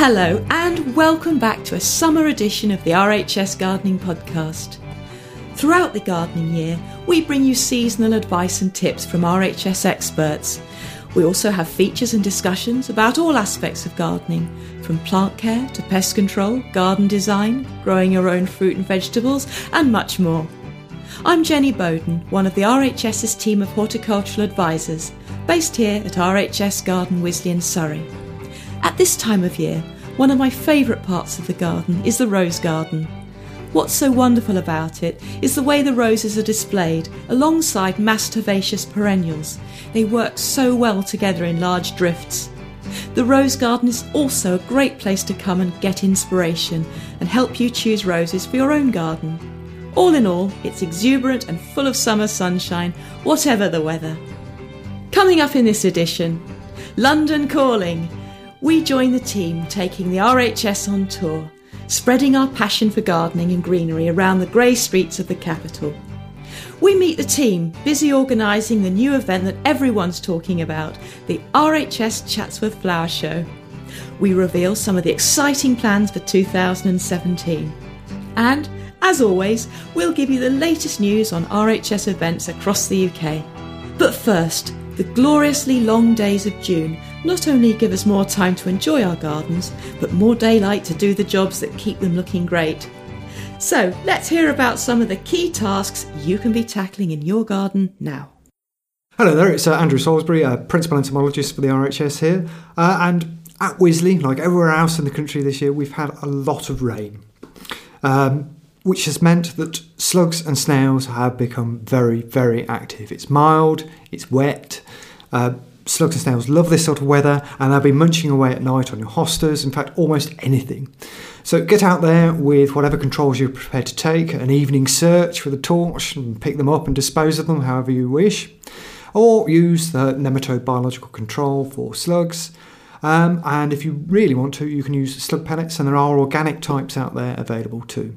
Hello, and welcome back to a summer edition of the RHS Gardening Podcast. Throughout the gardening year, we bring you seasonal advice and tips from RHS experts. We also have features and discussions about all aspects of gardening, from plant care to pest control, garden design, growing your own fruit and vegetables, and much more. I'm Jenny Bowden, one of the RHS's team of horticultural advisors, based here at RHS Garden Wisley in Surrey. At this time of year, one of my favourite parts of the garden is the rose garden. What's so wonderful about it is the way the roses are displayed alongside massed herbaceous perennials. They work so well together in large drifts. The rose garden is also a great place to come and get inspiration and help you choose roses for your own garden. All in all, it's exuberant and full of summer sunshine, whatever the weather. Coming up in this edition, London Calling we join the team taking the RHS on tour, spreading our passion for gardening and greenery around the grey streets of the capital. We meet the team busy organising the new event that everyone's talking about the RHS Chatsworth Flower Show. We reveal some of the exciting plans for 2017. And, as always, we'll give you the latest news on RHS events across the UK. But first, the gloriously long days of June not only give us more time to enjoy our gardens, but more daylight to do the jobs that keep them looking great. So let's hear about some of the key tasks you can be tackling in your garden now. Hello there, it's uh, Andrew Salisbury, uh, Principal Entomologist for the RHS here. Uh, and at Wisley, like everywhere else in the country this year, we've had a lot of rain. Um, which has meant that slugs and snails have become very, very active. It's mild, it's wet. Uh, slugs and snails love this sort of weather and they'll be munching away at night on your hostas, in fact, almost anything. So get out there with whatever controls you're prepared to take, an evening search with a torch and pick them up and dispose of them however you wish. Or use the nematode biological control for slugs. Um, and if you really want to, you can use slug pellets, and there are organic types out there available too.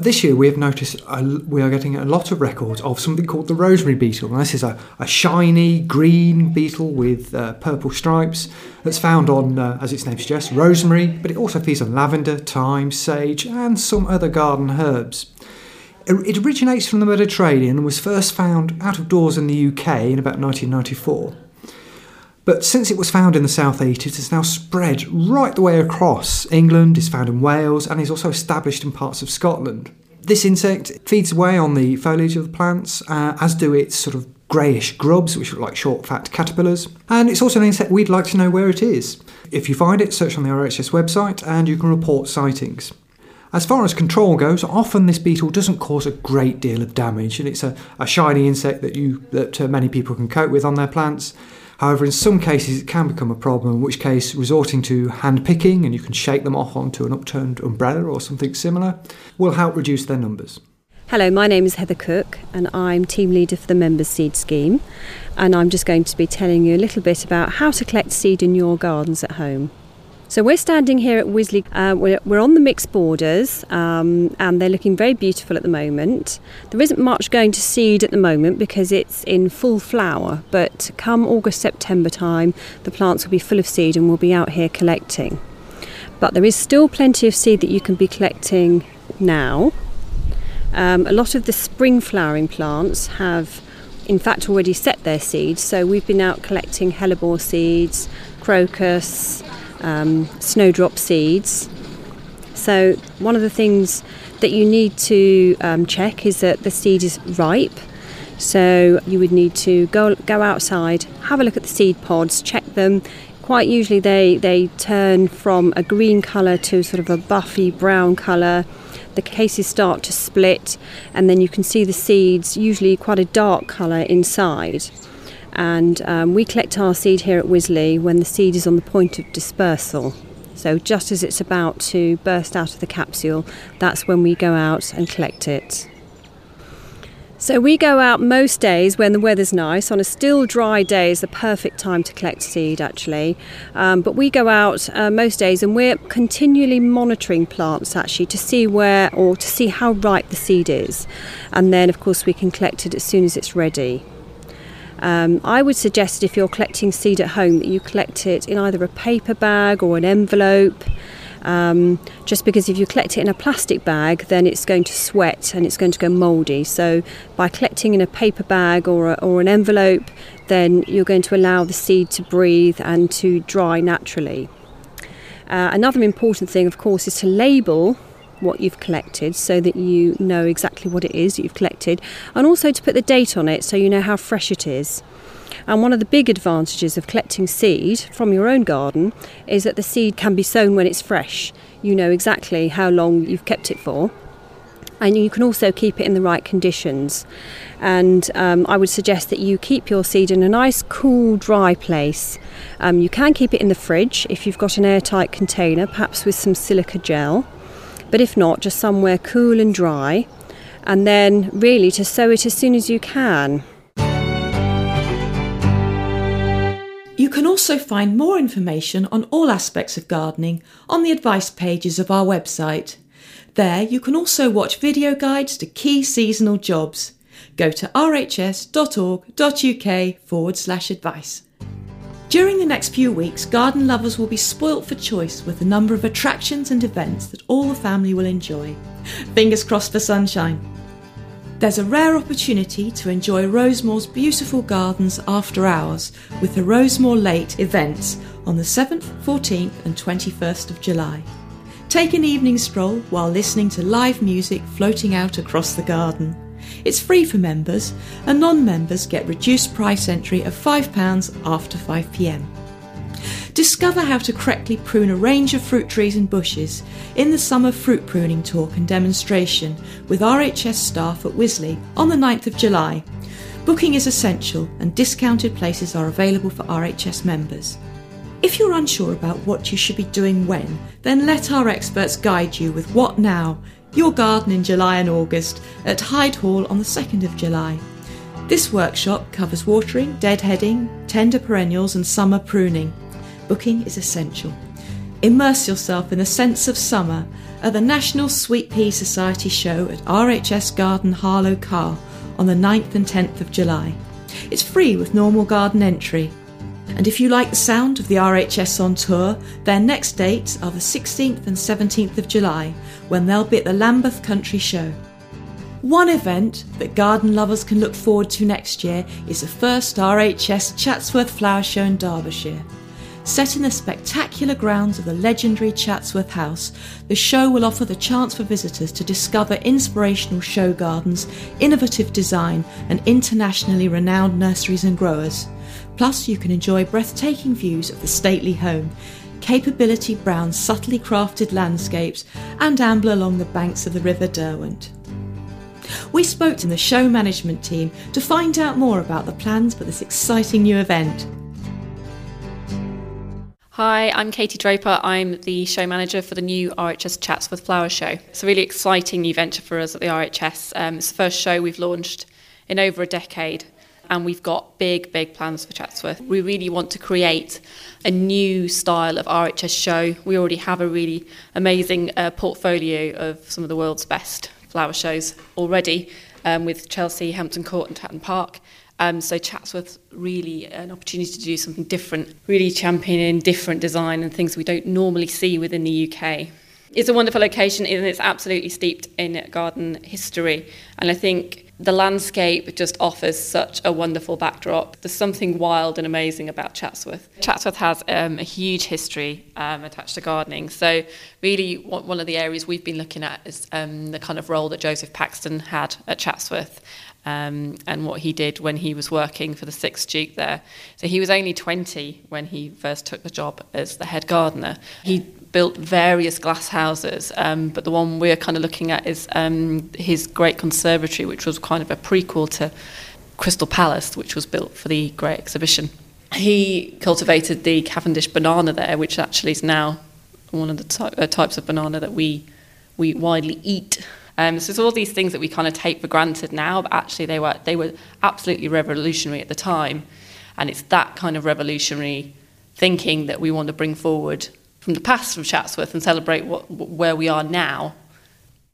This year we have noticed we are getting a lot of records of something called the rosemary beetle. And this is a, a shiny green beetle with uh, purple stripes that's found on, uh, as its name suggests, rosemary, but it also feeds on lavender, thyme, sage, and some other garden herbs. It originates from the Mediterranean and was first found out of doors in the UK in about 1994. But since it was found in the southeast, it has now spread right the way across England, is found in Wales, and is also established in parts of Scotland. This insect feeds away on the foliage of the plants, uh, as do its sort of greyish grubs, which look like short, fat caterpillars. And it's also an insect we'd like to know where it is. If you find it, search on the RHS website and you can report sightings. As far as control goes, often this beetle doesn't cause a great deal of damage, and it's a, a shiny insect that you that uh, many people can cope with on their plants. However, in some cases it can become a problem, in which case resorting to hand picking, and you can shake them off onto an upturned umbrella or something similar, will help reduce their numbers. Hello, my name is Heather Cook and I'm team leader for the Members Seed Scheme. And I'm just going to be telling you a little bit about how to collect seed in your gardens at home. So we're standing here at Wisley. Uh, we're, we're, on the mixed borders, um, and they're looking very beautiful at the moment. There isn't much going to seed at the moment because it's in full flower. But come August September time, the plants will be full of seed, and we'll be out here collecting. But there is still plenty of seed that you can be collecting now. Um, a lot of the spring flowering plants have, in fact, already set their seeds. So we've been out collecting hellebore seeds, crocus, um, snowdrop seeds. So one of the things that you need to um, check is that the seed is ripe. So you would need to go go outside, have a look at the seed pods, check them. Quite usually they, they turn from a green colour to sort of a buffy brown colour. The cases start to split, and then you can see the seeds, usually quite a dark colour inside. And um, we collect our seed here at Wisley when the seed is on the point of dispersal. So, just as it's about to burst out of the capsule, that's when we go out and collect it. So we go out most days when the weather's nice. On a still dry day is the perfect time to collect seed, actually. Um, but we go out uh, most days and we're continually monitoring plants actually to see where or to see how ripe the seed is, and then of course we can collect it as soon as it's ready. Um, I would suggest if you're collecting seed at home that you collect it in either a paper bag or an envelope. Um, just because if you collect it in a plastic bag, then it's going to sweat and it's going to go mouldy. So, by collecting in a paper bag or, a, or an envelope, then you're going to allow the seed to breathe and to dry naturally. Uh, another important thing, of course, is to label what you've collected so that you know exactly what it is that you've collected, and also to put the date on it so you know how fresh it is. And one of the big advantages of collecting seed from your own garden is that the seed can be sown when it's fresh. You know exactly how long you've kept it for. And you can also keep it in the right conditions. And um, I would suggest that you keep your seed in a nice, cool, dry place. Um, you can keep it in the fridge if you've got an airtight container, perhaps with some silica gel. But if not, just somewhere cool and dry. And then, really, to sow it as soon as you can. You can also find more information on all aspects of gardening on the advice pages of our website. There you can also watch video guides to key seasonal jobs. Go to rhs.org.uk forward slash advice. During the next few weeks, garden lovers will be spoilt for choice with a number of attractions and events that all the family will enjoy. Fingers crossed for sunshine. There's a rare opportunity to enjoy Rosemoor's beautiful gardens after hours with the Rosemoor Late events on the 7th, 14th, and 21st of July. Take an evening stroll while listening to live music floating out across the garden. It's free for members, and non members get reduced price entry of £5 after 5pm. Discover how to correctly prune a range of fruit trees and bushes in the summer fruit pruning talk and demonstration with RHS staff at Wisley on the 9th of July. Booking is essential and discounted places are available for RHS members. If you're unsure about what you should be doing when, then let our experts guide you with What Now, your garden in July and August at Hyde Hall on the 2nd of July. This workshop covers watering, deadheading, tender perennials, and summer pruning. Booking is essential. Immerse yourself in the sense of summer at the National Sweet Pea Society show at RHS Garden Harlow Carr on the 9th and 10th of July. It's free with normal garden entry. And if you like the sound of the RHS on tour, their next dates are the 16th and 17th of July when they'll be at the Lambeth Country Show. One event that garden lovers can look forward to next year is the first RHS Chatsworth Flower Show in Derbyshire. Set in the spectacular grounds of the legendary Chatsworth House, the show will offer the chance for visitors to discover inspirational show gardens, innovative design, and internationally renowned nurseries and growers. Plus, you can enjoy breathtaking views of the stately home, Capability Brown's subtly crafted landscapes, and amble along the banks of the River Derwent. We spoke to the show management team to find out more about the plans for this exciting new event. Hi, I'm Katie Draper. I'm the show manager for the new RHS Chatsworth Flower Show. It's a really exciting new venture for us at the RHS. Um, it's the first show we've launched in over a decade, and we've got big, big plans for Chatsworth. We really want to create a new style of RHS show. We already have a really amazing uh, portfolio of some of the world's best flower shows already um, with Chelsea, Hampton Court, and Tatton Park. Um, so Chatsworth really an opportunity to do something different, really championing different design and things we don't normally see within the UK. It's a wonderful location and it's absolutely steeped in garden history. And I think the landscape just offers such a wonderful backdrop. There's something wild and amazing about Chatsworth. Chatsworth has um, a huge history um, attached to gardening. So, really, one of the areas we've been looking at is um, the kind of role that Joseph Paxton had at Chatsworth. Um, and what he did when he was working for the sixth Duke there. So he was only 20 when he first took the job as the head gardener. He built various glass houses, um, but the one we're kind of looking at is um, his Great Conservatory, which was kind of a prequel to Crystal Palace, which was built for the Great Exhibition. He cultivated the Cavendish banana there, which actually is now one of the ty- uh, types of banana that we we widely eat. Um, so it's all these things that we kind of take for granted now, but actually they were they were absolutely revolutionary at the time, and it's that kind of revolutionary thinking that we want to bring forward from the past of Chatsworth and celebrate what, where we are now.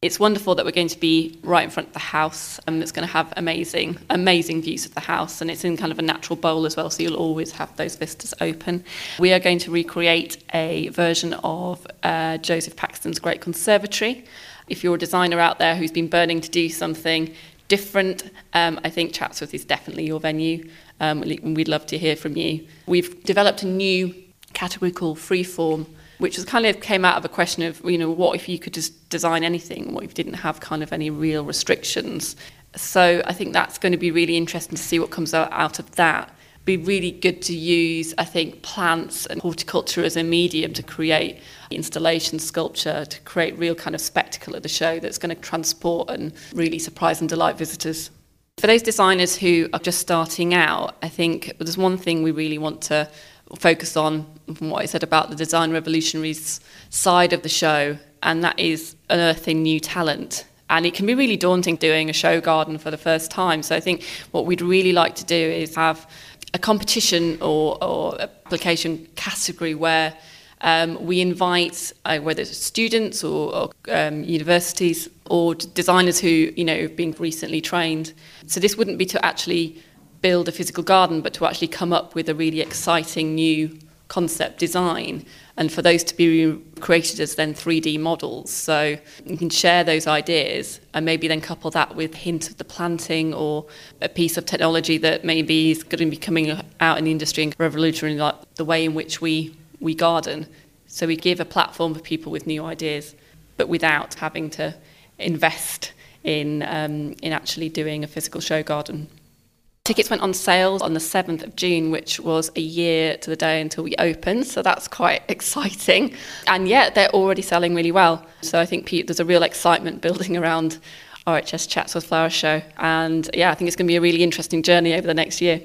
It's wonderful that we're going to be right in front of the house and it's going to have amazing, amazing views of the house and it's in kind of a natural bowl as well, so you'll always have those vistas open. We are going to recreate a version of uh, Joseph Paxton's Great Conservatory. If you're a designer out there who's been burning to do something different, um, I think Chatsworth is definitely your venue. Um, we'd love to hear from you. We've developed a new category called freeform which was kind of came out of a question of, you know, what if you could just design anything? What if you didn't have kind of any real restrictions? So I think that's going to be really interesting to see what comes out, of that. Be really good to use, I think, plants and horticulture as a medium to create installation, sculpture, to create real kind of spectacle at the show that's going to transport and really surprise and delight visitors. For those designers who are just starting out, I think there's one thing we really want to focus on from what I said about the design revolutionaries side of the show, and that is unearthing new talent. And it can be really daunting doing a show garden for the first time. So I think what we'd really like to do is have a competition or, or application category where um, we invite uh, whether it's students or, or um, universities or designers who you know have been recently trained. So this wouldn't be to actually build a physical garden, but to actually come up with a really exciting new concept design and for those to be created as then 3D models. So you can share those ideas and maybe then couple that with hints of the planting or a piece of technology that maybe is going to be coming out in the industry and revolutionary like the way in which we, we garden. So we give a platform for people with new ideas, but without having to invest in, um, in actually doing a physical show garden. Tickets went on sale on the 7th of June, which was a year to the day until we opened. So that's quite exciting. And yet they're already selling really well. So I think there's a real excitement building around RHS Chatsworth Flower Show. And yeah, I think it's going to be a really interesting journey over the next year.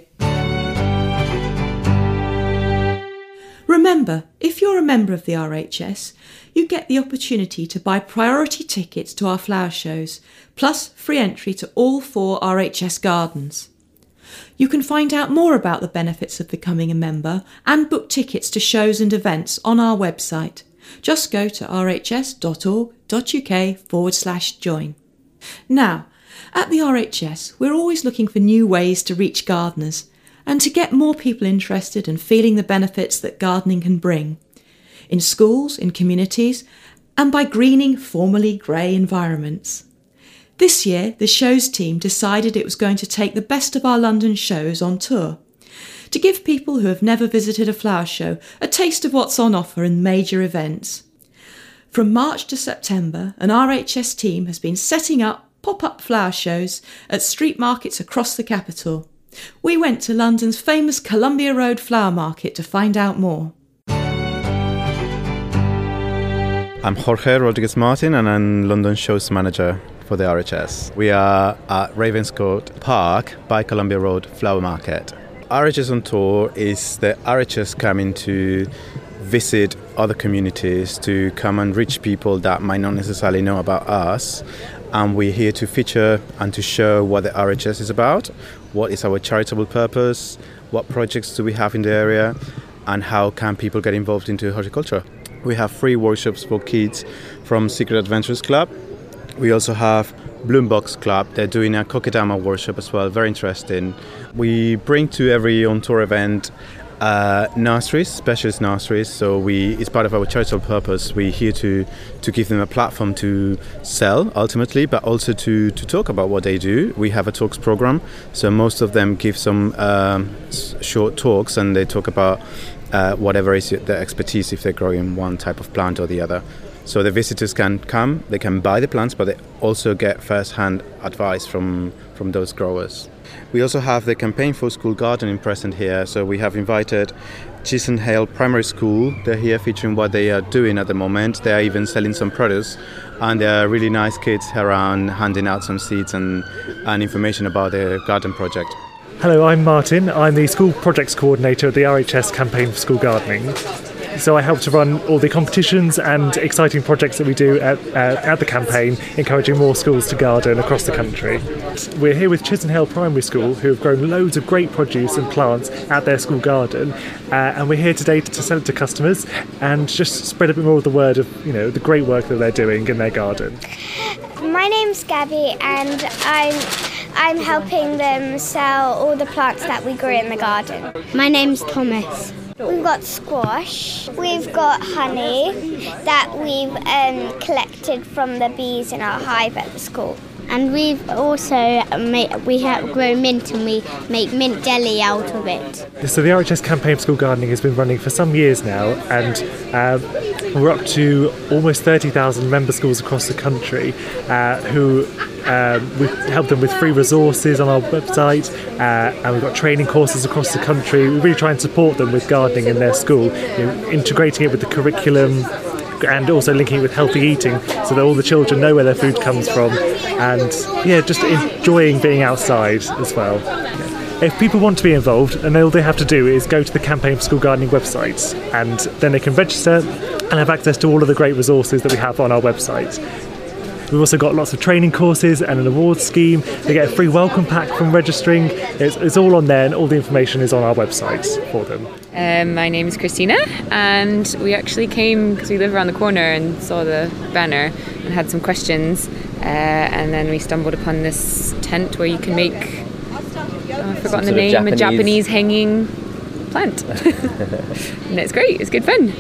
Remember, if you're a member of the RHS, you get the opportunity to buy priority tickets to our flower shows, plus free entry to all four RHS gardens. You can find out more about the benefits of becoming a member and book tickets to shows and events on our website. Just go to rhs.org.uk forward slash join. Now, at the RHS, we're always looking for new ways to reach gardeners and to get more people interested and feeling the benefits that gardening can bring. In schools, in communities, and by greening formerly grey environments. This year, the shows team decided it was going to take the best of our London shows on tour to give people who have never visited a flower show a taste of what's on offer in major events. From March to September, an RHS team has been setting up pop up flower shows at street markets across the capital. We went to London's famous Columbia Road Flower Market to find out more. I'm Jorge Rodriguez Martin and I'm London Shows Manager for the RHS. We are at Ravenscroft Park by Columbia Road Flower Market. RHS on Tour is the RHS coming to visit other communities to come and reach people that might not necessarily know about us. And we're here to feature and to show what the RHS is about, what is our charitable purpose, what projects do we have in the area, and how can people get involved into horticulture. We have free workshops for kids from Secret Adventures Club we also have Bloombox Club. They're doing a kokedama workshop as well. Very interesting. We bring to every on tour event uh, nurseries, specialist nurseries. So we, it's part of our charitable purpose. We're here to, to give them a platform to sell ultimately, but also to, to talk about what they do. We have a talks program, so most of them give some um, short talks and they talk about uh, whatever is their expertise if they're growing one type of plant or the other. So the visitors can come, they can buy the plants, but they also get first-hand advice from, from those growers. We also have the campaign for school gardening present here. So we have invited Chisenhale Primary School. They're here featuring what they are doing at the moment. They are even selling some produce, and there are really nice kids around handing out some seeds and, and information about their garden project. Hello, I'm Martin. I'm the School Projects Coordinator at the RHS Campaign for School Gardening. So I help to run all the competitions and exciting projects that we do at, uh, at the campaign, encouraging more schools to garden across the country. We're here with Chisenhale Primary School, who have grown loads of great produce and plants at their school garden, uh, and we're here today to sell it to customers and just spread a bit more of the word of you know the great work that they're doing in their garden. My name's Gabby, and I'm I'm helping them sell all the plants that we grew in the garden. My name's Thomas. We've got squash. We've got honey that we've um, collected from the bees in our hive at the school. And we've also made, we have grown mint and we make mint jelly out of it. So the RHS campaign for school gardening has been running for some years now, and uh, we're up to almost 30,000 member schools across the country uh, who um, we help them with free resources on our website, uh, and we've got training courses across the country. We really try and support them with gardening in their school, you know, integrating it with the curriculum, and also linking it with healthy eating so that all the children know where their food comes from. And yeah just enjoying being outside as well. If people want to be involved and all they have to do is go to the campaign for school gardening website and then they can register and have access to all of the great resources that we have on our website We've also got lots of training courses and an awards scheme. They get a free welcome pack from registering. It's, it's all on there, and all the information is on our website for them. Um, my name is Christina, and we actually came because we live around the corner and saw the banner and had some questions. Uh, and then we stumbled upon this tent where you can make, oh, I've forgotten the name, Japanese. a Japanese hanging plant. and it's great, it's good fun.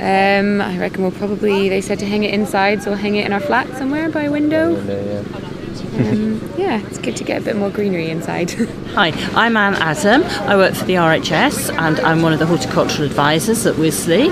Um, I reckon we'll probably, they said to hang it inside, so we'll hang it in our flat somewhere by a window. window yeah. um, yeah, it's good to get a bit more greenery inside. Hi, I'm Anne Adam. I work for the RHS and I'm one of the horticultural advisors at Wisley.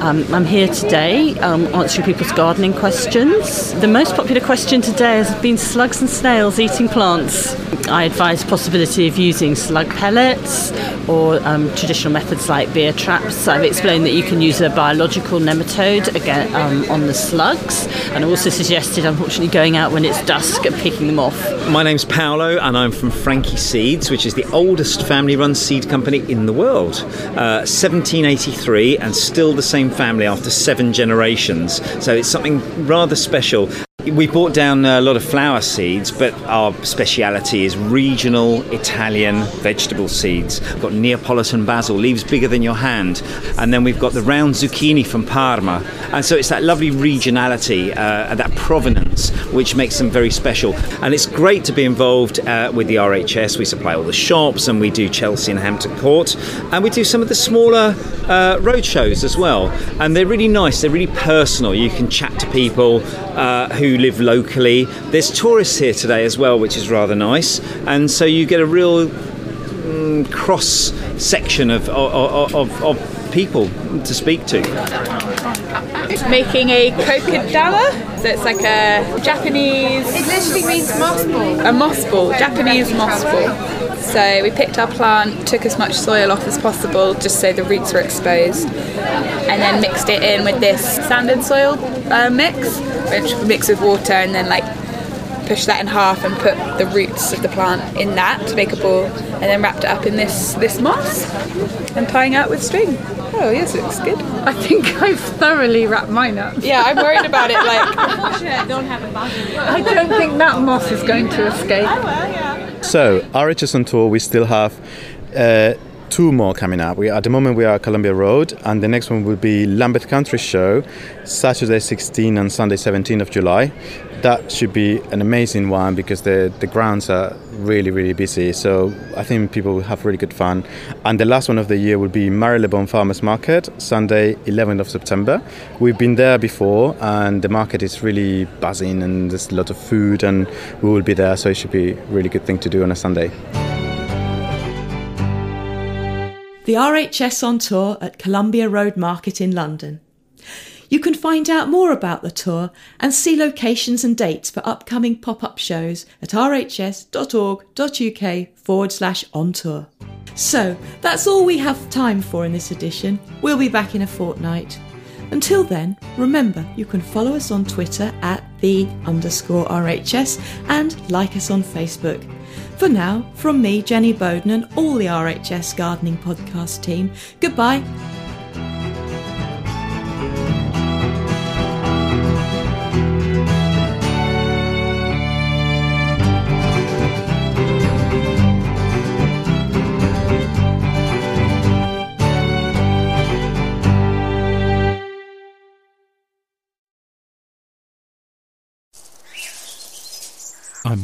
Um, I'm here today um, answering people's gardening questions. The most popular question today has been slugs and snails eating plants. I advise possibility of using slug pellets or um, traditional methods like beer traps. I've explained that you can use a biological nematode again um, on the slugs, and also suggested, unfortunately, going out when it's dusk and picking them off. My name's Paolo, and I'm from Franchi Seeds, which is the oldest family-run seed company in the world. Uh, 1783, and still the same family after seven generations. So it's something rather special. We brought down a lot of flower seeds, but our speciality is regional Italian vegetable seeds. We've got Neapolitan basil, leaves bigger than your hand, and then we've got the round zucchini from Parma. And so it's that lovely regionality, uh, that provenance, which makes them very special. And it's great to be involved uh, with the RHS. We supply all the shops, and we do Chelsea and Hampton Court, and we do some of the smaller uh, road shows as well. And they're really nice. They're really personal. You can chat to people uh, who live locally. There's tourists here today as well, which is rather nice, and so you get a real mm, cross section of, of, of, of people to speak to. Making a kokedama, so it's like a Japanese. It literally means moss ball. A moss ball, Japanese moss ball. So we picked our plant, took as much soil off as possible, just so the roots were exposed, and then mixed it in with this sand and soil uh, mix which we mix with water and then like push that in half and put the roots of the plant in that to make a ball and then wrapped it up in this this moss and tying out with string. Oh yes, it looks good. I think I've thoroughly wrapped mine up. Yeah, I'm worried about it. Like, I don't have a I don't think that moss is going to escape. So, RHS on tour, we still have uh, two more coming up. We at the moment we are Columbia Road, and the next one will be Lambeth Country Show, Saturday 16 and Sunday 17 of July. That should be an amazing one because the, the grounds are really, really busy. So I think people will have really good fun. And the last one of the year will be Marylebone Farmers Market, Sunday, 11th of September. We've been there before and the market is really buzzing and there's a lot of food and we will be there. So it should be a really good thing to do on a Sunday. The RHS on tour at Columbia Road Market in London. You can find out more about the tour and see locations and dates for upcoming pop up shows at rhs.org.uk forward slash on tour. So that's all we have time for in this edition. We'll be back in a fortnight. Until then, remember you can follow us on Twitter at the underscore RHS and like us on Facebook. For now, from me, Jenny Bowden, and all the RHS Gardening Podcast team, goodbye.